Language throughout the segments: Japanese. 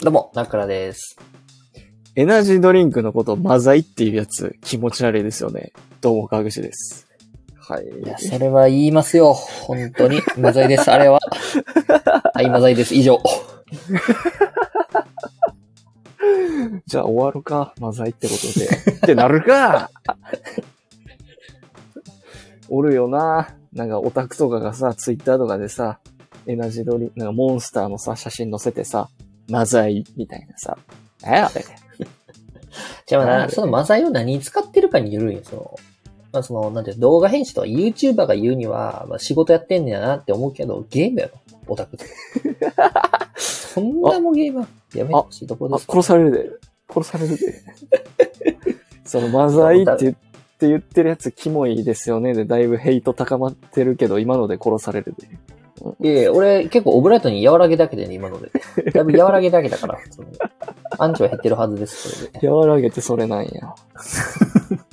どうも、ナクラです。エナジードリンクのことをマザイっていうやつ気持ち悪いですよね。どうも、川口です。はい。いや、それは言いますよ。本当に。マザイです、あれは。はい、マザイです。以上。じゃあ終わるか、マザイってことで。ってなるかおるよな。なんかオタクとかがさ、ツイッターとかでさ、エナジードリンク、なんかモンスターのさ、写真載せてさ、マザイみたいなさ。えあれじゃあ、まあ、そのマザイを何に使ってるかによるんよ、その。まあ、その、なんていうの動画編集とか YouTuber が言うには、まあ、仕事やってんねやなって思うけど、ゲームやろ、オタクって。そんなもんゲームはやめてほしいところあ、ですか殺されるで。殺されるで。そのマザイって言って言ってるやつキモいですよね。で、だいぶヘイト高まってるけど、今ので殺されるで。いやいや、俺結構オブラートに和らげだけでね、今ので。だいぶ和らげだけだから、普通に。アンチは減ってるはずです、それで。和らげてそれなんや。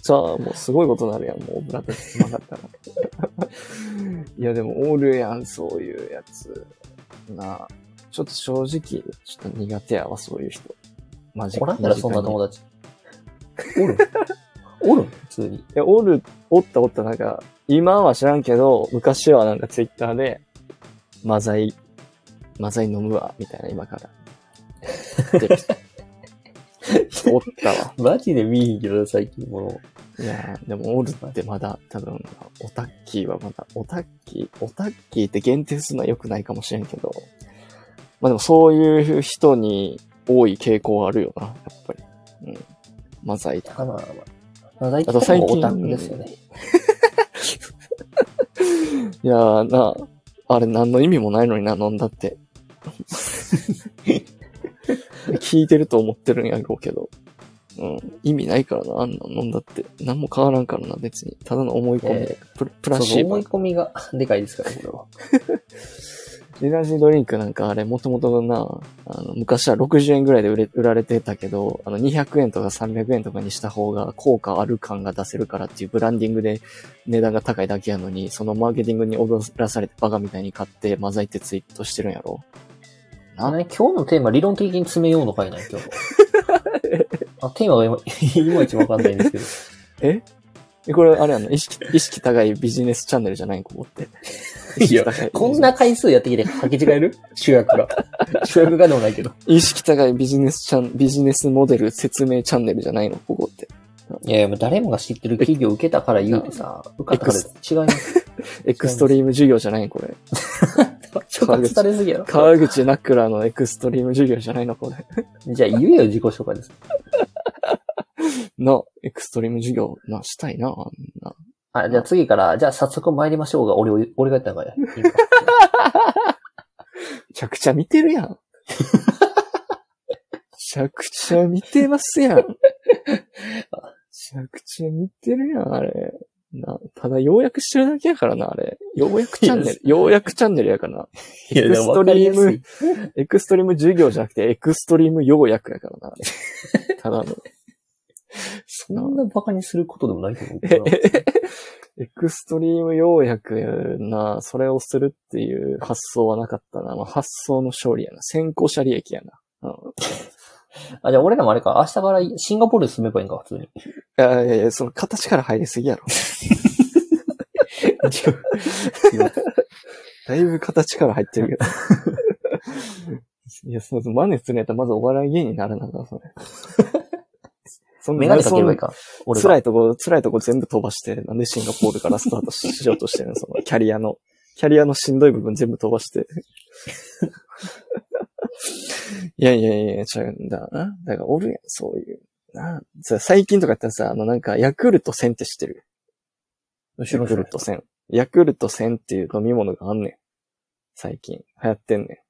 じゃあ、もうすごいことになるやん、もう、ブラテスなかったら。いや、でも、おるやん、そういうやつ。なあ。ちょっと正直、ちょっと苦手やわ、そういう人。マジおらんやろ、そんな友達。達。おるおる普通に。いや、おる、おったおった、なんか、今は知らんけど、昔はなんかツイッターで、マザイ、マザイ飲むわ、みたいな、今から。でおったわ。マジで見えへんけどな、最近もう。いやーでも、おるってまだ、多分、オタッキーはまだ、オタッキー、オタッキーって限定するのは良くないかもしれんけど、まあでもそういう人に多い傾向はあるよな、やっぱり。うん。マザイとか。まあ、まあ、大あと最近体オタクですよね。いやーな、あれ何の意味もないのにな、飲んだって。聞いてると思ってるんやろうけど。うん。意味ないからな、あんなん飲んだって。何も変わらんからな、別に。ただの思い込みで。プラプラシーボ思い。込みが でかいですから、これは。エナジードリンクなんかあれ、もともとな、あの、昔は60円ぐらいで売れ、売られてたけど、あの、200円とか300円とかにした方が効果ある感が出せるからっていうブランディングで値段が高いだけやのに、そのマーケティングに踊らされてバカみたいに買ってマザイってツイートしてるんやろ。あのね、今日のテーマ理論的に詰めようのかいない、今日。あ、テーマが今、いまいちわかんないんですけど。え？えこれ、あれやの？意識、意識高いビジネスチャンネルじゃないここって。いや こんな回数やってきて履き違える？主役が。主役がでもないけど。意識高いビジネスチャン、ビジネスモデル説明チャンネルじゃないの？ここって。いやいや、もう誰もが知ってる企業受けたから言うてさ、受かったから違います。エクストリーム授業じゃないこれ。諸葛されすぎやろ。川口ナクラのエクストリーム授業じゃないの？これ。じゃあ言えよ、自己紹介です。な、エクストリーム授業、な、したいな、あんな。あ、じゃあ次から、じゃあ早速参りましょうが、俺を、俺が言ったのかや。いいか めちゃくちゃ見てるやん。めちゃくちゃ見てますやん。めちゃくちゃ見てるやん、あれ。な、ただ要約してるだけやからな、あれ。要約チャンネル、要約チャンネルやからな。いや、でも分かりやすい。エクストリーム授業じゃなくて、エクストリーム要約やからな、あれ。ただの。そんなバカにすることでもないと思うけどな。エクストリーム要約な、それをするっていう発想はなかったな。まあ、発想の勝利やな。先行者利益やな。うんあ、じゃあ俺らもあれか、明日からシンガポールに住めばいいんか、普通に。いやいやいや、その形から入りすぎやろ。だいぶ形から入ってるけど。いや、そうそう、真似するんやったらまずお笑い芸人にならなそれ。そんメガネかければいいか。俺が。辛いとこ、辛いとこ全部飛ばして、なんでシンガポールからスタートしようとしてるの？そのキャリアの、キャリアのしんどい部分全部飛ばして。いやいやいや、違うんだな。だからおるやん、そういう。なさ最近とかやったらさ、あのなんか、ヤクルト1000って知ってる？ヤクルト1000。ヤクルト1000っていう飲み物があんねん。最近。流行ってんねん。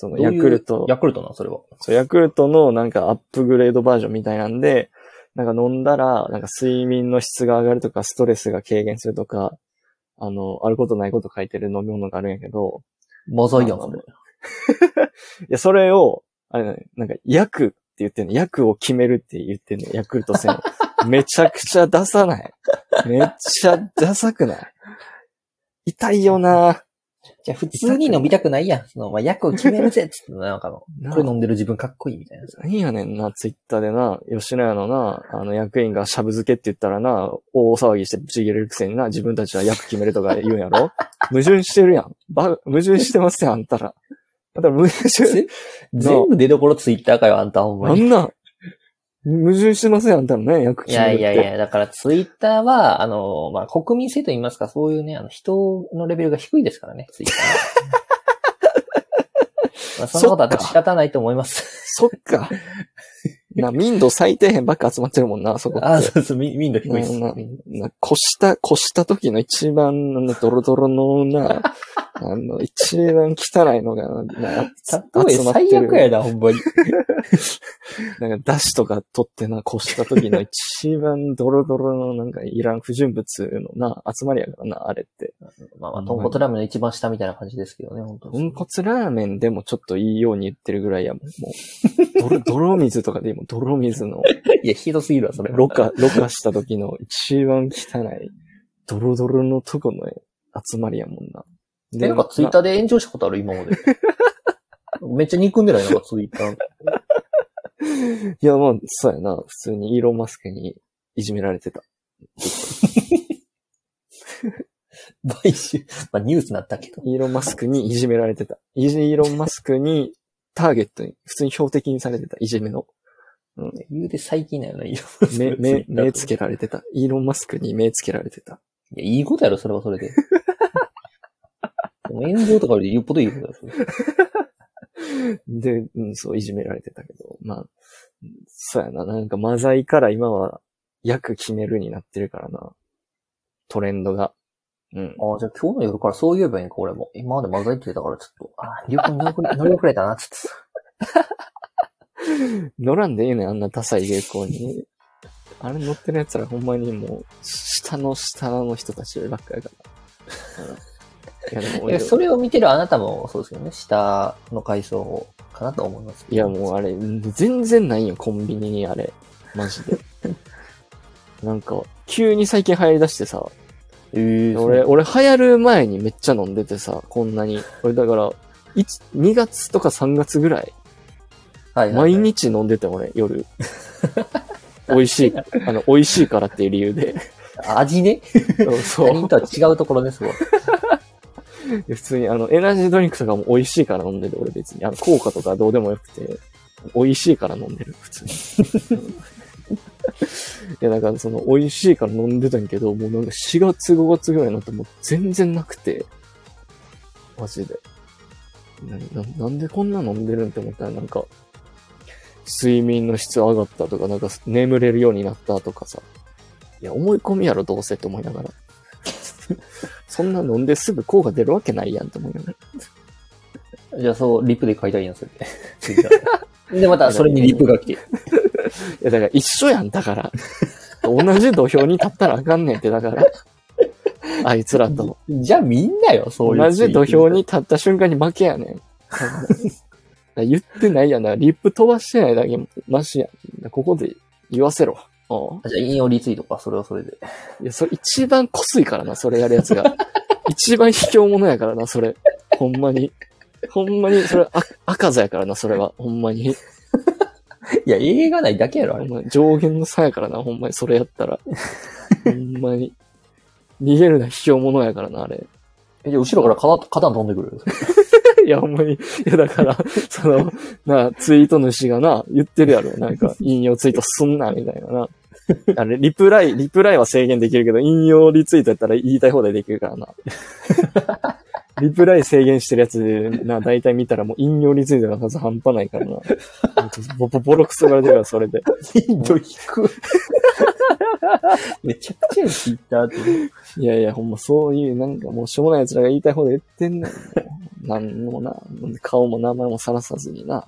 そのヤクルト。ヤクルトな、それは。そう、ヤクルトのなんかアップグレードバージョンみたいなんで、なんか飲んだら、なんか睡眠の質が上がるとか、ストレスが軽減するとか、あの、あることないこと書いてる飲み物があるんやけど、マザイやん、それ。いや、それを、あれね、なんか、薬って言ってんの、薬を決めるって言ってんの、ヤクルト1000。めちゃくちゃ出さない？めっちゃダサくない？痛いよなじゃあ普通に飲みたくないやん。その、まあ、役を決めるぜっ つって、なんかの、なこれ飲んでる自分かっこいいみたいなさ。何やねんな、ツイッターでな、吉野家のな、あの役員がしゃぶ漬けって言ったらな、大騒ぎしてぶち切れるくせにな、自分たちは役決めるとか言うんやろ？矛盾してるやん。ば、矛盾してますよ、あんたら。あんたら矛盾、ぜ 全部出どころツイッターかよ、あんたほんまに。あんな、矛盾してますよ、あんたらね、役い。やいやいや、だからツイッターは、あの、まあ、国民性と言いますか、そういうね、あの、人のレベルが低いですからね、ツイッターは。まあ、そんなことは仕方ないと思います。そっか。な、民度最底辺ばっか集まってるもんな、そこ。あ、そうそう、み民度低いです。うんなな、越した、越した時の一番ドロドロのな、あの、一番汚いのがな、な 例え最悪やな、ほんまに。なんか、出汁とか取ってな、越した時の一番ドロドロのなんか、いらん不純物のな、集まりやからな、あれって。まあまあ、豚骨ラーメンの一番下みたいな感じですけどね、本当豚骨ラーメンでもちょっといいように言ってるぐらいやもん。もう、泥、泥水とかでも泥水の、いや、ひどすぎるわ、それ。ろ過、ろ過した時の一番汚い、ドロドロのとこの集まりやもんな。え、なんかツイッターで炎上したことある今まで。めっちゃ憎んでないなんかツイッター。いや、まあ、そうやな。普通にイーロンマスクにいじめられてた。買収。まあニュースになったけど。イーロンマスクにいじめられてた。イーロンマスクにターゲットに、普通に標的にされてた。いじめの。言うて最近だよな、い目、目、目つけ。けられてた。イーロンマスクに目つけられてた。いや、いいことやろ、それはそれで。炎上とかよりよっぽどいいことだよ、で、うん、そう、いじめられてたけど。まあ、そうやな。なんか、マザイから今は、役決めるになってるからな。トレンドが。うん。ああ、じゃあ今日の夜からそう言えばいいんか、俺も。今までマザイって言ったから、ちょっと、ああ、旅行に乗り遅れ乗り遅れたな、つって。乗らんでいいねんあんなダサい傾向に。あれ乗ってる奴らほんまにもう、下の下の人たちばっかやから。うんいやそれを見てるあなたもそうですよね。下の階層かなと思います。いやもうあれ、全然ないよ、コンビニにあれ。マジで。なんか、急に最近流行り出してさ、ええ俺、俺流行る前にめっちゃ飲んでてさ、こんなに。俺だから、1 2月とか3月ぐらいはいはい毎日飲んでて俺、夜。美味しい、あの、美味しいからっていう理由で。味ね？そう他人とは違うところですわ。普通にあの、エナジードリンクとかも美味しいから飲んでる、俺別に。あの、効果とかどうでもよくて、美味しいから飲んでる、普通に。いや、だからその、美味しいから飲んでたんやけど、もうなんか4月5月ぐらいになってもう全然なくて、マジで。な、ななんでこんな飲んでるんって思ったらなんか、睡眠の質上がったとか、なんか眠れるようになったとかさ。いや、思い込みやろ、どうせって思いながら。そんな飲んですぐ効果出るわけないやんって思いながら。じゃあそう、リップで書いたらいいんですよ。で、またそれにリップが来て。いや、だから一緒やん、だから。同じ土俵に立ったらあかんねんって、だから。あいつらと。じゃあみんなよ、そういう。同じ土俵に。立った瞬間に負けやねん。言ってないやん。だからリップ飛ばしてないだけもマシやん。ここで言わせろ。うんじゃあ引用リツイートか、それはそれで。いや、それ一番こすいからな、それやるやつが。一番卑怯者やからな、それ。ほんまに。ほんまに、それ、あ赤座やからな、それは。ほんまに。いや、映画内だけやろ、あれ。上限の差やからな、ほんまに、それやったら。ほんまに。逃げるな、卑怯者やからな、あれ。えじゃあ後ろからカタカタン飛んでくる。いや、ほんまに。いや、だから、その、な、ツイート主がな、言ってるやろ。なんか、引用ツイートすんな、みたいなな。あれ、リプライ、リプライは制限できるけど、引用リツイートやったら言いたい放題できるからな。リプライ制限してるやつで、な、大体見たらもう引用リツイートの数半端ないからな。ボボボロクソ言われてるから、それで。頻度低い。めちゃくちゃツイッターって。いやいや、ほんまそういう、なんかもうしょうもない奴らが言いたい放題言ってんねん。なんもな、顔も名前もさらさずにな。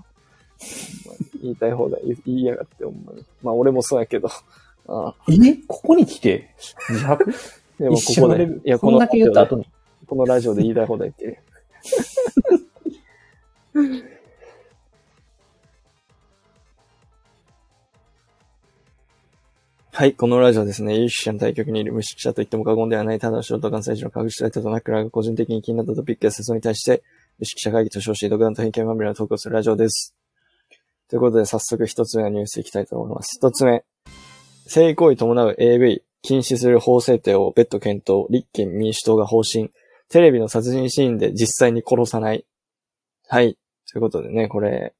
言いたい放題言いやがって、ほんまに。まあ俺もそうやけど。ああえ？ここに来て？自白？でもここで。いや、このこのラジオで言いたい放題言ってる。はい、このラジオですね、有識者の対局にいる無識者と言っても過言ではない、ただの素人関西人の隠しされたとなくらが個人的に気になったトピックや説明に対して、有識者会議と称し、独断と偏見まみれのトークをするラジオです。ということで、早速一つ目のニュースいきたいと思います。一つ目。性行為伴う AV 禁止する法制定を別途検討、立憲民主党が方針、テレビの殺人シーンで実際に殺さない。はい。ということでね、これ、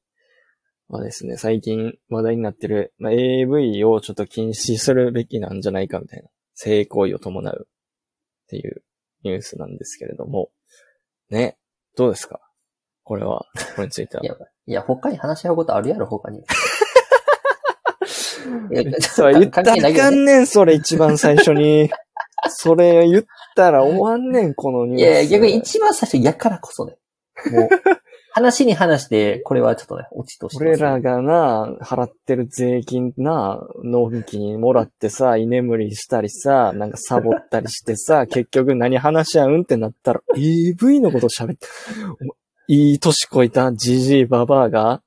まあですね、最近話題になってる、まあ、AV をちょっと禁止するべきなんじゃないかみたいな、性行為を伴うっていうニュースなんですけれども、ね、どうですか？これは、これについては。いや、いや、他に話し合うことあるやろ、他に。そう言ったらあかんねん、それ一番最初に。それ言ったら終わんねん、このニュース。いや逆に一番最初やからこそね。もう、話に話して、これはちょっとね、落ちとしてね、俺らがな、払ってる税金な、納期にもらってさ、居眠りしたりさ、なんかサボったりしてさ、結局何話し合うんってなったら、AV のこと喋って、いい年こいたジジイババアが、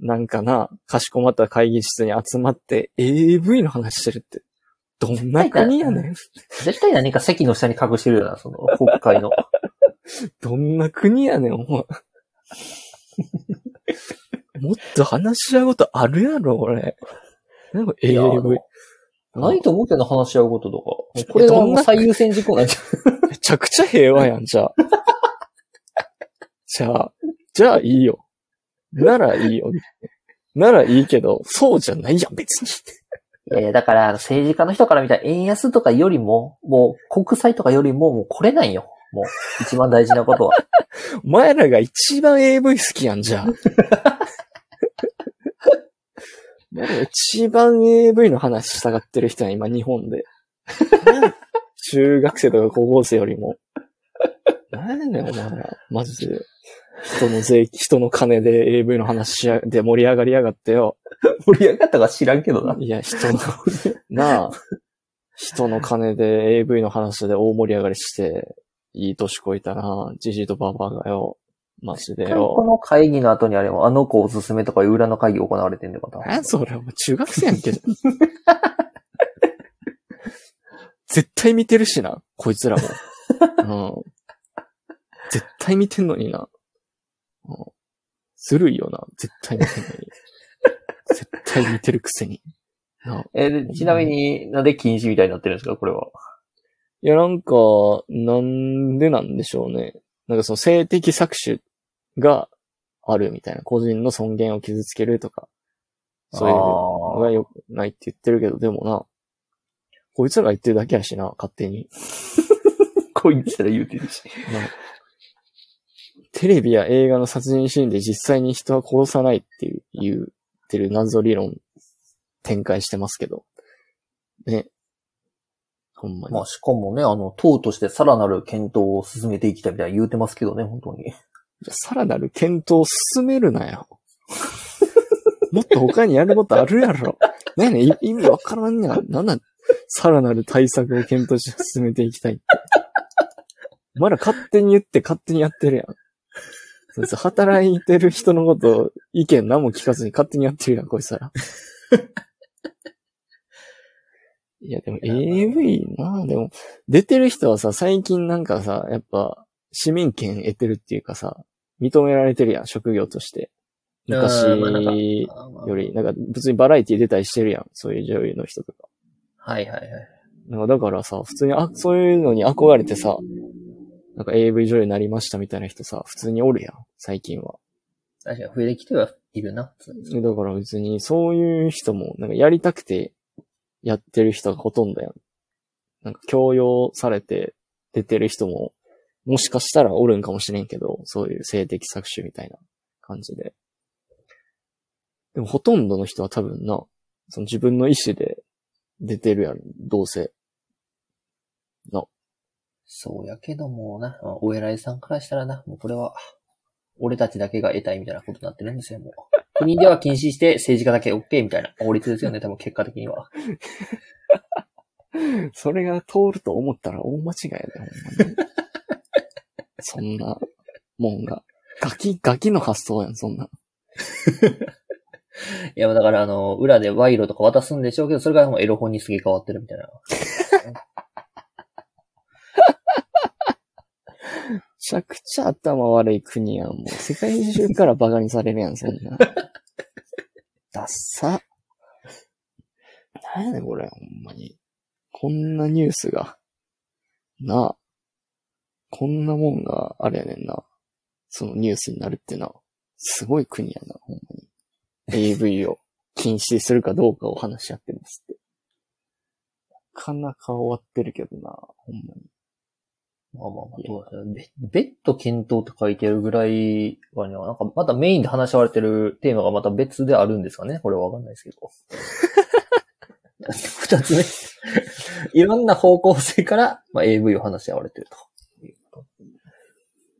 なんかな、かしこまった会議室に集まって AV の話してるって、どんな国やねん。絶対何か席の下に隠してるよな、その、国会の。どんな国やねん、お前。もっと話し合うことあるやろ、俺。なんか AV。ないと思うけどな話し合うこととか。これがもう最優先事項なんじゃめちゃくちゃ平和やん、じゃあ。じゃあ、じゃあいいよ。ならいいよ。ならいいけど、そうじゃないやん、別に。いやいや、だから、政治家の人から見たら円安とかよりも、もう国債とかよりも、もうこれなんよ。もう、一番大事なことは。お前らが一番 AV 好きやん、じゃあ。一番 AV の話したがってる人やん、今、日本で。中学生とか高校生よりも。なんやねん、お前ら。マジで。人の税、人の金で AV の話しや、で盛り上がりやがってよ。盛り上がったか知らんけどな。いや、人の、なあ、人の金で AV の話で大盛り上がりして、いい年こいたな、ジジイとババアがよ、マジでこよ。の会議の後にあれも、あの子おすすめとかいう裏の会議行われてんねんかえそれ、お前中学生やんけ。絶対見てるしな、こいつらも。うん。絶対見てんのにな。うん、ずるいよな、絶対見てんのに。絶対見てるくせに。なえでちなみになんで禁止みたいになってるんですか？これは。いや、なんか、なんでなんでしょうね。なんかその性的搾取があるみたいな。個人の尊厳を傷つけるとか。そういうのが良くないって言ってるけど、でもな、こいつらが言ってるだけやしな、勝手に。こいつら言うてるし。なテレビや映画の殺人シーンで実際に人は殺さないっていう言ってる謎理論展開してますけど。ね。ほんまに。まあ、しかもね、あの、党としてさらなる検討を進めていきたいみたいな言うてますけどね、本当に。じゃあさらなる検討を進めるなよ。もっと他にやることあるやろ。ねえねえ、意味わからんやん。なんなん、さらなる対策を検討して進めていきたいって。お前ら勝手に言って勝手にやってるやん。そうです働いてる人のこと、意見何も聞かずに勝手にやってるやん、こいつら。いや、でも AV なでも、出てる人はさ、最近なんかさ、やっぱ、市民権得てるっていうかさ、認められてるやん、職業として。昔より、なんか別にバラエティ出たりしてるやん、そういう女優の人とか。はいはいはい。なんかだからさ、普通に、あ、そういうのに憧れてさ、なんか AV 女優になりましたみたいな人さ、普通におるやん、最近は。確かに増えてきてはいるな。普通にだから別にそういう人も、なんかやりたくてやってる人がほとんどやん。なんか強要されて出てる人も、もしかしたらおるんかもしれんけど、そういう性的搾取みたいな感じで。でもほとんどの人は多分な、その自分の意思で出てるやん、どうせ。な。そうやけどもな、まあお偉いさんからしたらな、もうこれは、俺たちだけが得たいみたいなことになってるんですよ、もう。国では禁止して政治家だけ OK みたいな法律ですよね、多分結果的には。それが通ると思ったら大間違いやで、ほんまに。そんなもんが。ガキ、ガキの発想やん、そんな。いや、だからあの、裏で賄賂とか渡すんでしょうけど、それがもうエロ本にすげ替わってるみたいな。ちゃくちゃ頭悪い国やん。もう世界中からバカにされるやん、そんな。ダッサ。なんやねん、これ、ほんまに。こんなニュースが。なあ。こんなもんがあれやねんな。そのニュースになるってな。すごい国やな、ほんまに。AV を禁止するかどうかを話し合ってますって。なかなか終わってるけどな、ほんまに。まあまあまあどうだろうベ、ッド検討って書いてるぐらいはね、なんかまたメインで話し合われてるテーマがまた別であるんですかね？これはわかんないですけど。二つ目。いろんな方向性から、まあ、AV を話し合われてると。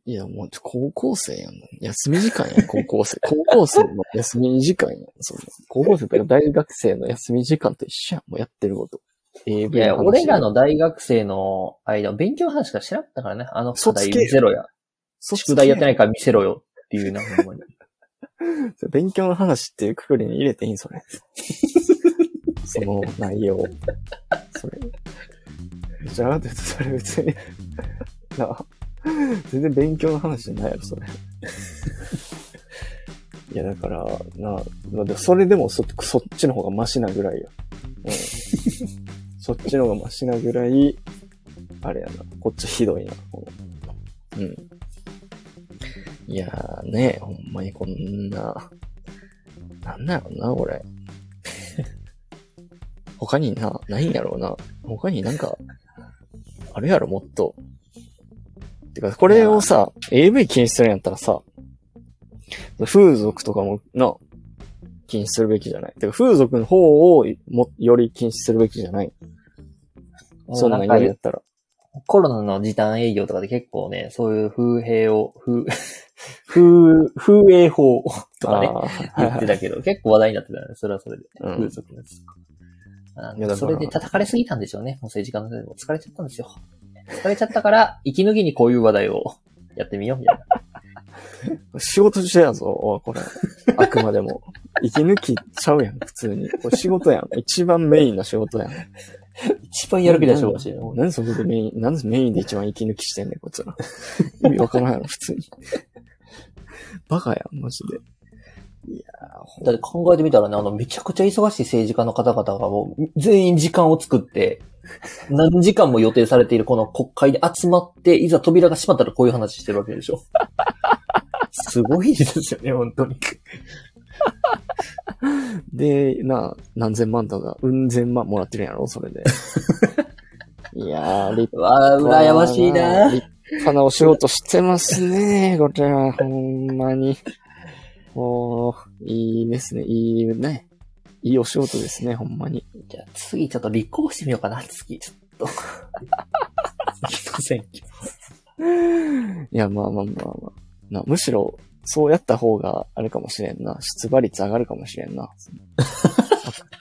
いや、もう、高校生やん。休み時間やん、高校生。高校生の休み時間やん。そんな高校生とか大学生の休み時間と一緒やん、もうやってること。AV いや、俺らの大学生の間、勉強の話しかしなかったからね。あの課題見せろや。そ宿題やってないから見せろよっていうな、ほんまに。勉強の話っていうくくりに入れていいんそれ？その内容。それ。じゃあ、ってそれ別に、なあ、全然勉強の話じゃないやろ、それ。いや、だから、なあ、まあそれでもそ、そっちの方がマシなぐらいや。うん。そっちの方がマシなぐらい、あれやな。こっちひどいな。うん。いやーね、ほんまにこんな、なんだろうな、これ。他にな、ないんやろうな。他になんか、あるやろ、もっと。てか、これをさ、AV 禁止するんやったらさ、風俗とかもな、禁止するべきじゃない。てか、風俗の方をも、より禁止するべきじゃない。そんなんなんか言うんやったら。コロナの時短営業とかで結構ね、そういう風営を、風、風、風営法とかね、言ってたけど、結構話題になってたよね。それはそれで。うん風俗のやつ。それで叩かれすぎたんでしょうね。もう政治家のせいでも疲れちゃったんですよ。疲れちゃったから、息抜きにこういう話題を やってみよう、みたいな。仕事してやぞ、これ。あくまでも。息抜きちゃうやん、普通に。これ仕事やん。一番メインな仕事やん。一番やる気出しかもしれない。なんでそこでメイン、なんでメインで一番息抜きしてんねん、こいつら。意味わからんやろ、普通に。バカやん、マジで。いやだって考えてみたらね、あの、めちゃくちゃ忙しい政治家の方々がもう、全員時間を作って、何時間も予定されているこの国会で集まって、いざ扉が閉まったらこういう話してるわけでしょ。すごいですよね、本当に。で、な、何千万とか、うん千万もらってるんやろ、それで。いやー、立わあ、羨ましいな立派なお仕事してますね、これは、ほんまに。おー、いいですね、いいね。いいお仕事ですね、ほんまに。じゃあ次ちょっと立候補してみようかな、次。ちょっと。次の選挙。いや、まあまあまあまあ。なむしろ、そうやった方があれかもしれんな。出馬率上がるかもしれんな。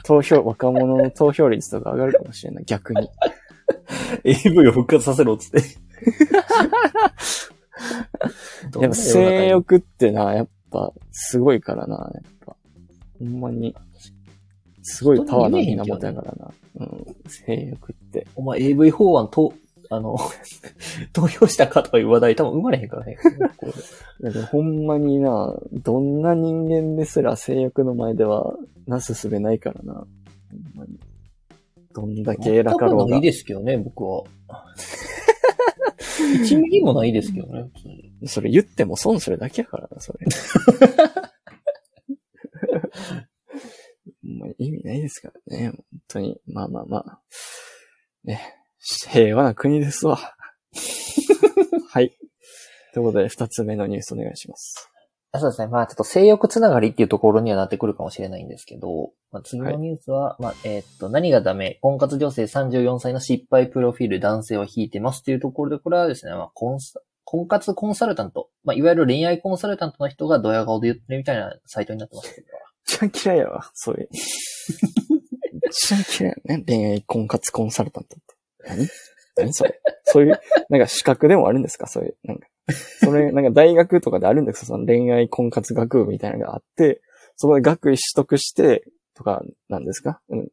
投票、若者の投票率とか上がるかもしれんな、逆に。AV を復活させろっつって。やっぱ性欲ってな、やっぱすごいからな、やっぱ。ほんまに、すごいパワーな源やからな。うん、性欲って。お前 AV 法案と、あの、投票したかとかいう話題多分生まれへんからね。こだからほんまにな、どんな人間ですら性欲の前ではなすすべないからな。ほんまに。どんだけれ偉かろうが全くない。ですけどね、僕は。1ミリもないですけどね。それ言っても損するだけやからな、それ。ほんまに意味ないですからね、本当に。まあまあまあ。ね。平和な国ですわ。はい。ということで、二つ目のニュースお願いします。あそうですね。まあちょっと性欲つながりっていうところにはなってくるかもしれないんですけど、まあ、次のニュースは、まあえーっと、何がダメ？婚活女性34歳の失敗プロフィール男性を引いてますっていうところで、これはですね、まあコンサ婚活コンサルタント、まあいわゆる恋愛コンサルタントの人がドヤ顔で言ってるみたいなサイトになってますけど、一番嫌いやわ、それ。一番嫌いやね。恋愛婚活コンサルタントって。何何それ？そういう、なんか資格でもあるんですか？そういう、なんか。それ、なんか大学とかであるんですか？その恋愛婚活学部みたいなのがあって、そこで学位取得して、とか、なんですか？うん。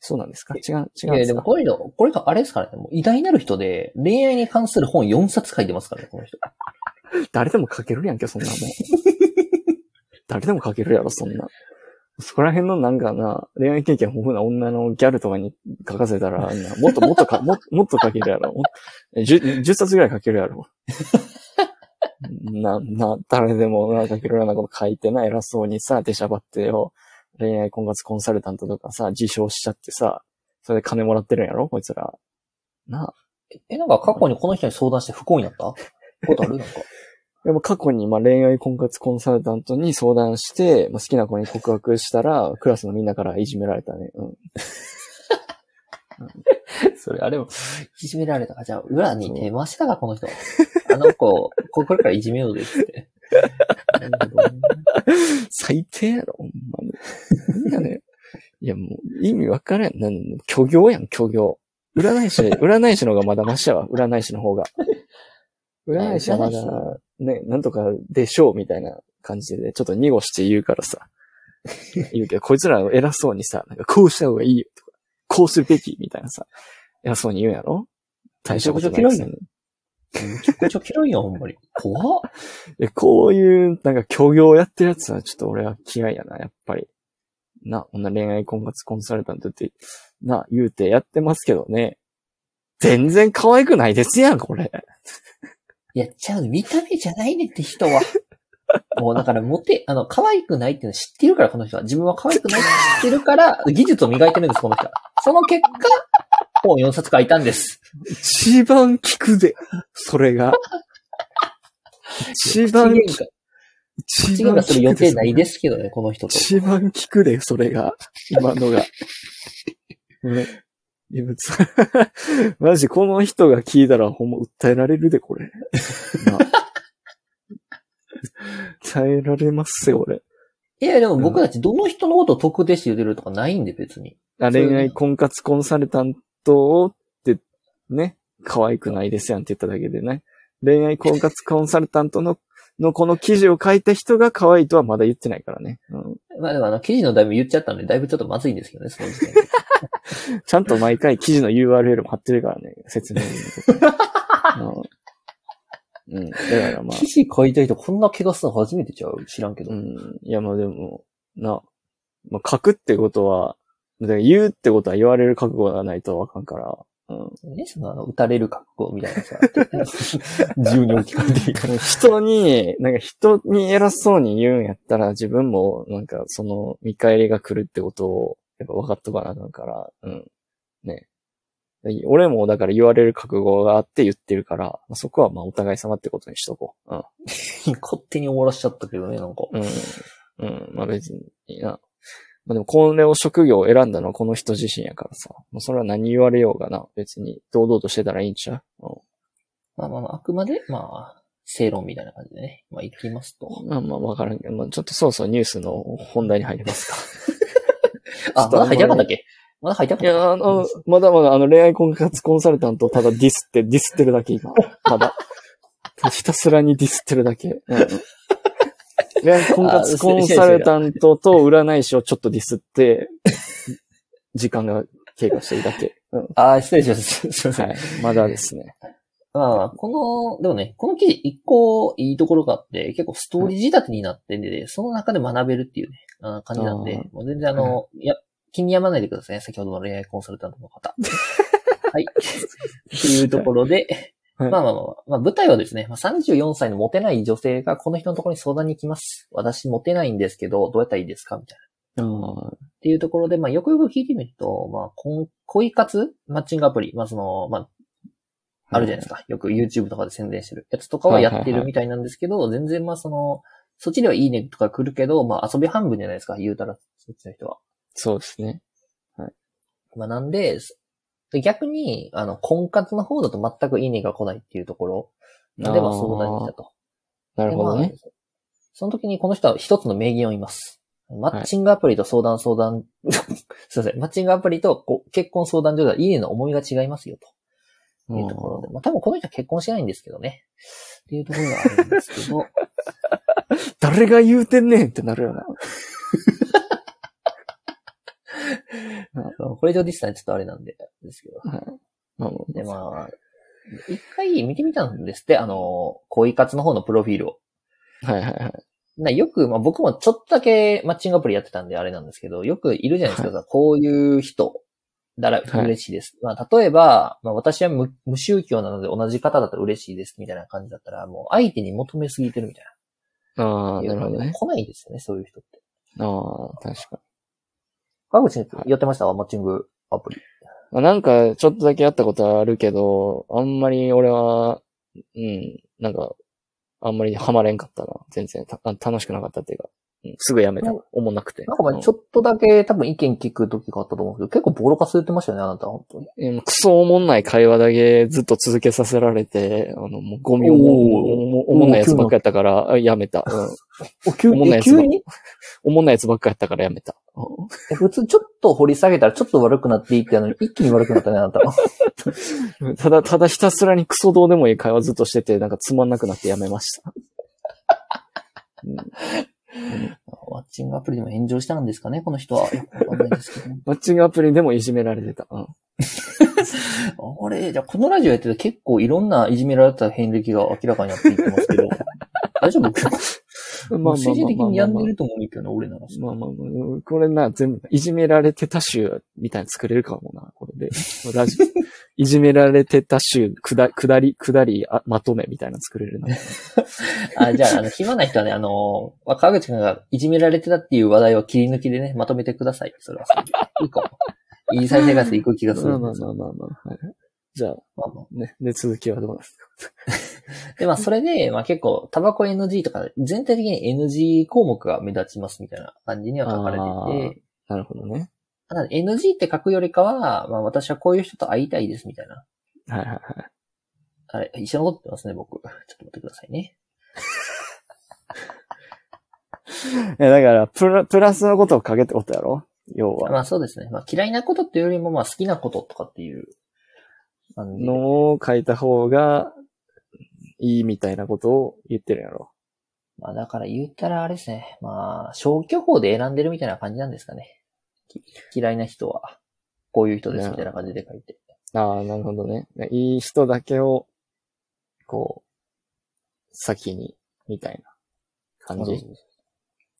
そうなんですか？違う、違うんいや、でかですもこの人、これがあれですからね、もう偉大なる人で、恋愛に関する本4冊書いてますからね、この人。誰でも書けるやんけ、そんなもん。誰でも書けるやろ、そんな。そこら辺のなんかな、恋愛経験豊富な女のギャルとかに書かせたら、なもっともっとか、ももっと書けるやろ。もっと 10, 10冊ぐらい書けるやろ。な、な、誰でもな、書けるようなこと書いてな、偉そうにさ、出しゃばってよ、恋愛婚活コンサルタントとかさ、自称しちゃってさ、それで金もらってるんやろこいつら。なあ。え、なんか過去にこの人に相談して不幸になった？ことある？なんか。でも過去にまあ恋愛婚活コンサルタントに相談して、まあ、好きな子に告白したら、クラスのみんなからいじめられたね。うん。それ、あれも、いじめられたか。じゃあ、裏に手回したか、この人。あの子、ここれからいじめようぜって。最低やろ、ほんまに。何やねん。いや、もう、意味わからん。なん虚業やん、虚業。占い師、占い師の方がまだマシやわ、占い師の方が。占い師はまだ、ね、なんとかでしょう、みたいな感じで、ちょっと濁して言うからさ。言うけど、こいつら偉そうにさ、なんかこうした方がいいよ、とか、こうするべき、みたいなさ、偉そうに言うんやろ？大したことないくせに。めちゃくちゃ嫌いやん、ほんまに。怖っ。いや、こういう、なんか、虚業やってるやつはちょっと俺は嫌いやな、やっぱり。な、こんな恋愛婚活コンサルタントって、な、言うてやってますけどね。全然可愛くないですやん、これ。やっちゃうの。見た目じゃないねって人は。もうだから、モテ、あの、可愛くないっていうの知ってるから、この人は。自分は可愛くないって知ってるから、技術を磨いてるんです、この人は。その結果、本4冊書いたんです。一番効くで、それが。一番、口喧嘩一口喧嘩する予定ないす。ですけどね、この人と。一番効くで、それが。今のが。ね。いや、別 にマジ、この人が聞いたらほんま訴えられるで、これ。な訴えられますよ、俺。いや、でも僕たちどの人のことを特定して言ってるとかないんで、別に。あ恋愛婚活コンサルタントって、ね、可愛くないですやんって言っただけでね。恋愛婚活コンサルタントの、のこの記事を書いた人が可愛いとはまだ言ってないからね。うん、まあでもあの、記事のだいぶ言っちゃったんで、だいぶちょっとまずいんですけどね、その時点で。ちゃんと毎回記事の URL も貼ってるからね、説明に。うん。うん。だからまあ記、事書いた人こんな怪我するの初めてちゃう？知らんけど。うん。いやまあでも、な、まあ書くってことは、言うってことは言われる覚悟がないとわかんから、うん。ね、そのあの、撃たれる覚悟みたいなさ、自由に置き換えていいから。人に、なんか人に偉そうに言うんやったら自分もなんかその見返りが来るってことをやっぱ分かっとかなあかんから、うん。ね。俺もだから言われる覚悟があって言ってるから、まあそこはまあお互い様ってことにしとこう。勝手に終わらしちゃったけどね、なんか。うん。うん。うん。まあ別にいいな。まあでもこれを職業を選んだのはこの人自身やからさ。もうそれは何言われようがな。別に堂々としてたらいいんちゃう、うんまあまあまあ、あくまで、まあ、正論みたいな感じでね。まあ、行きますと。まあまあわからんけど、まあちょっとそうそうニュースの本題に入りますか。あ、まだ入ってなかったっけ？まだ入ってないかったや、あの、まだまだあの恋愛婚活コンサルタントをただディスって、ディスってるだけ今。まだ。ひたすらにディスってるだけ。うん恋愛婚活コンサルタントと占い師をちょっとディスって、時間が経過してるだけ。うんあ、失礼します。すいません。はい。まだですね。まあ、この、でもね、この記事一個いいところがあって、結構ストーリー仕立てになってんで、その中で学べるっていうね、あ感じなんでもう全然あの、いや、気に病まないでくださいね、先ほどの恋愛コンサルタントの方。はい。っていうところで、はいまあまあまあまあ、まあ、舞台はですね、まあ、34歳のモテない女性がこの人のところに相談に来ます。私モテないんですけど、どうやったらいいですかみたいな。あっていうところで、まあ、よくよく聞いてみると、まあ、恋活マッチングアプリ、まあ、その、まあ、あるじゃないですか。よく YouTube とかで宣伝してるやつとかはやってるみたいなんですけど、全然まあその、そっちではいいねとか来るけど、まあ遊び半分じゃないですか、言うたら、そっちの人は。そうですね。まあなんで、で逆に、あの、婚活の方だと全くいいねが来ないっていうところで、まあ相談に来たと。なるほどね。でまあその時にこの人は一つの名言を言います。マッチングアプリと相談相談、すいません、マッチングアプリとこう結婚相談所ではいいねの重みが違いますよと。というところで。まあ多分この人は結婚しないんですけどね。っていうところがあるんですけど。誰が言うてんねんってなるよな。これ以上ディスタンちょっとあれなんで、ですけど。うん、で、まあ、一回見てみたんですって、あの、恋活の方のプロフィールを。はいはいはい。なよく、まあ僕もちょっとだけマッチングアプリやってたんであれなんですけど、よくいるじゃないですか、はい、こういう人だらはい嬉しいです。まあ例えば、まあ私は無無宗教なので同じ方だったら嬉しいですみたいな感じだったら、もう相手に求めすぎてるみたいああ、な。なるほどね。来ないですよね、そういう人って。ああ、確か川口やってました？マッチングアプリ。に。なんか、ちょっとだけやったことはあるけど、あんまり俺は、うん、なんか、あんまりハマれんかったな。全然た楽しくなかったっていうか、うんすぐやめたうん。思んなくて。なんかまあちょっとだけ多分意見聞く時があったと思うけど、結構ボロカス言ってましたよね、あなた、本当に。うんクソおもんない会話だけずっと続けさせられて、あの、もうゴミおおーもおもおもんないやつばっかやったから、あやめた。うん。お、急おもんないやつば急に？おもんないやつばっかやったからやめた。普通ちょっと掘り下げたらちょっと悪くなっていってやのに一気に悪くなったね、あなた。ただ、ただひたすらにクソどうでもいい会話ずっとしてて、なんかつまんなくなってやめました。うんマッチングアプリでも炎上したんですかね、この人は。よくわかんないですけど。マッチングアプリでもいじめられてた。うん。あれ、じゃあこのラジオやってて結構いろんないじめられた遍歴が明らかになっていってますけど、大丈夫まあ政治的に病んでる。と思うけどな、俺なら。まあまあまあ、これな、全部、いじめられてた集みたいに作れるかもな、これで。ラジいじめられてた集、くだ、くだり、くだり、あまとめみたいな作れるな。あ、じゃあ、あの、暇な人はね、あの、川口くんがいじめられてたっていう話題を切り抜きでね、まとめてください。それはそれ。いいかも。いい再生活でいく気がするまあまあまあまあ。はい、じゃあ、まあまあね。で、続きはどうなんですかで、まあ、それで、まあ結構、タバコ NG とか、全体的に NG 項目が目立ちますみたいな感じには書かれていて、なるほどね。NG って書くよりかは、まあ私はこういう人と会いたいですみたいな。はいはいはい。あれ、一緒に残ってますね、僕。ちょっと待ってくださいね。え、だから、プラ、プラスのことを書けってことやろ？要は。まあそうですね。まあ嫌いなことっていうよりも、まあ好きなこととかっていう。のを書いた方がいいみたいなことを言ってるやろ。まあだから言ったらあれですね。まあ消去法で選んでるみたいな感じなんですかね。き嫌いな人は、こういう人ですみたいな感じで書いて。ああ、なるほどね。いい人だけを、こう、先に、みたいな感じ。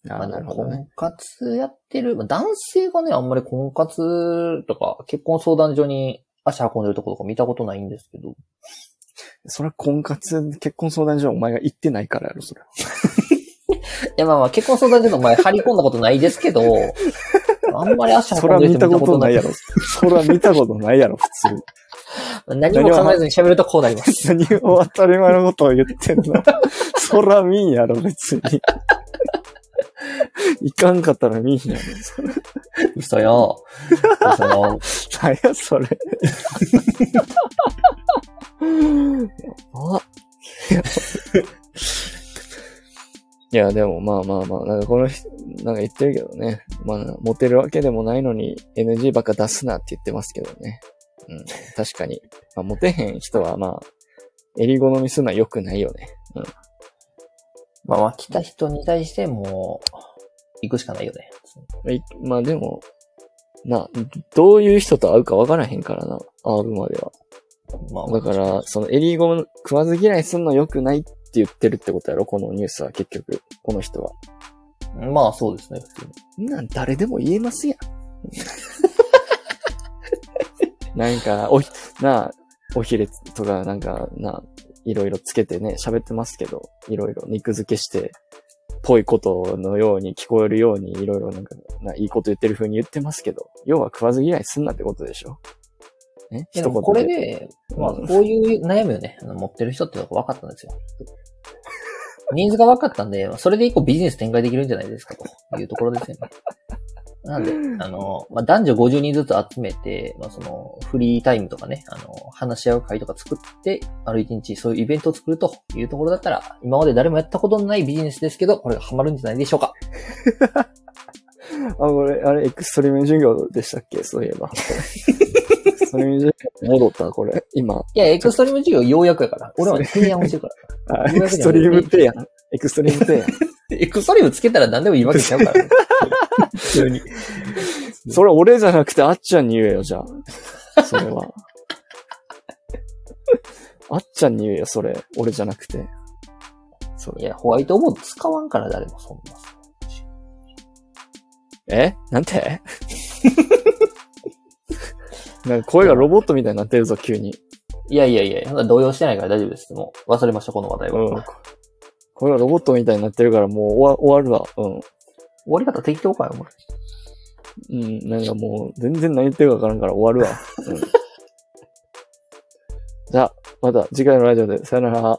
あなるほどね。婚活やってる、まあ男性がね、あんまり婚活とか結婚相談所に足運んでるところとか見たことないんですけど。それは婚活、結婚相談所はお前が行ってないからやろ、それは。いや、まあまあ結婚相談所の前張り込んだことないですけど、あんまり足運んでる人見たことないや。ろ。それは見たことないやろ、普通。何も考えずに喋るとこうなります。何を当たり前のことを言ってんのそら見んやろ、別に。いかんかったら見んやろ。嘘よ。嘘よ。何や、それ。あ いや、でもまあまあまあ、なんかこの人、なんか言ってるけどね。まあ、モテるわけでもないのに NG ばっか出すなって言ってますけどね。うん、確かに。まあ、モテへん人はまあ、襟好みするのは良くないよね。まあまあ来た人に対してもう、行くしかないよね。いまあでも、な、どういう人と会うかわからへんからな、会うまでは。まあ、だから、そのエリーゴム食わず嫌いすんの良くないって言ってるってことやろ？このニュースは結局。この人は。まあそうですね、普通に。んなん誰でも言えますやん。なんか、おひ、なあ、おひれとか、なんか、なあ、いろいろつけてね、喋ってますけど、いろいろ肉付けして、ぽいことのように聞こえるように、いろいろなんか、な、いいこと言ってる風に言ってますけど、要は食わず嫌いすんなってことでしょ？ねでもこれで、まあうんこういう悩みをね、持ってる人ってのが分かったんですよ。ニーズが分かったんで、それで一個ビジネス展開できるんじゃないですかというところですよね。なんで、あの、まあ、男女50人ずつ集めて、まあ、その、フリータイムとかね、あの、話し合う会とか作って、ある一日そういうイベントを作るというところだったら、今まで誰もやったことのないビジネスですけど、これがハマるんじゃないでしょうか。あ、これ、あれ、エクストリーム授業でしたっけ？そういえば。エクストリーム授業戻ったこれ、今。いや、エクストリーム授業ようやくやから。俺は提案をしてるから。あエクストリーム提案。エクストリーム提案。エクストリームつけたら何でもいいわけちゃうから、ね。普通に。それ俺じゃなくてあっちゃんに言えよ、じゃあ。それは。あっちゃんに言えよ、それ。俺じゃなくて。それ。いや、ホワイトボード使わんから誰もそんな。え？なんて？なんか声がロボットみたいになってるぞ、急に。いやいやいや、動揺してないから大丈夫です。もう忘れました、この話題は。うん。声がロボットみたいになってるからもう終わ終わるわ。うん。終わり方適当かよ、お前。うん、なんかもう、全然何言ってるかわからんから終わるわ。うん。じゃあ、また次回のラジオで、さよなら。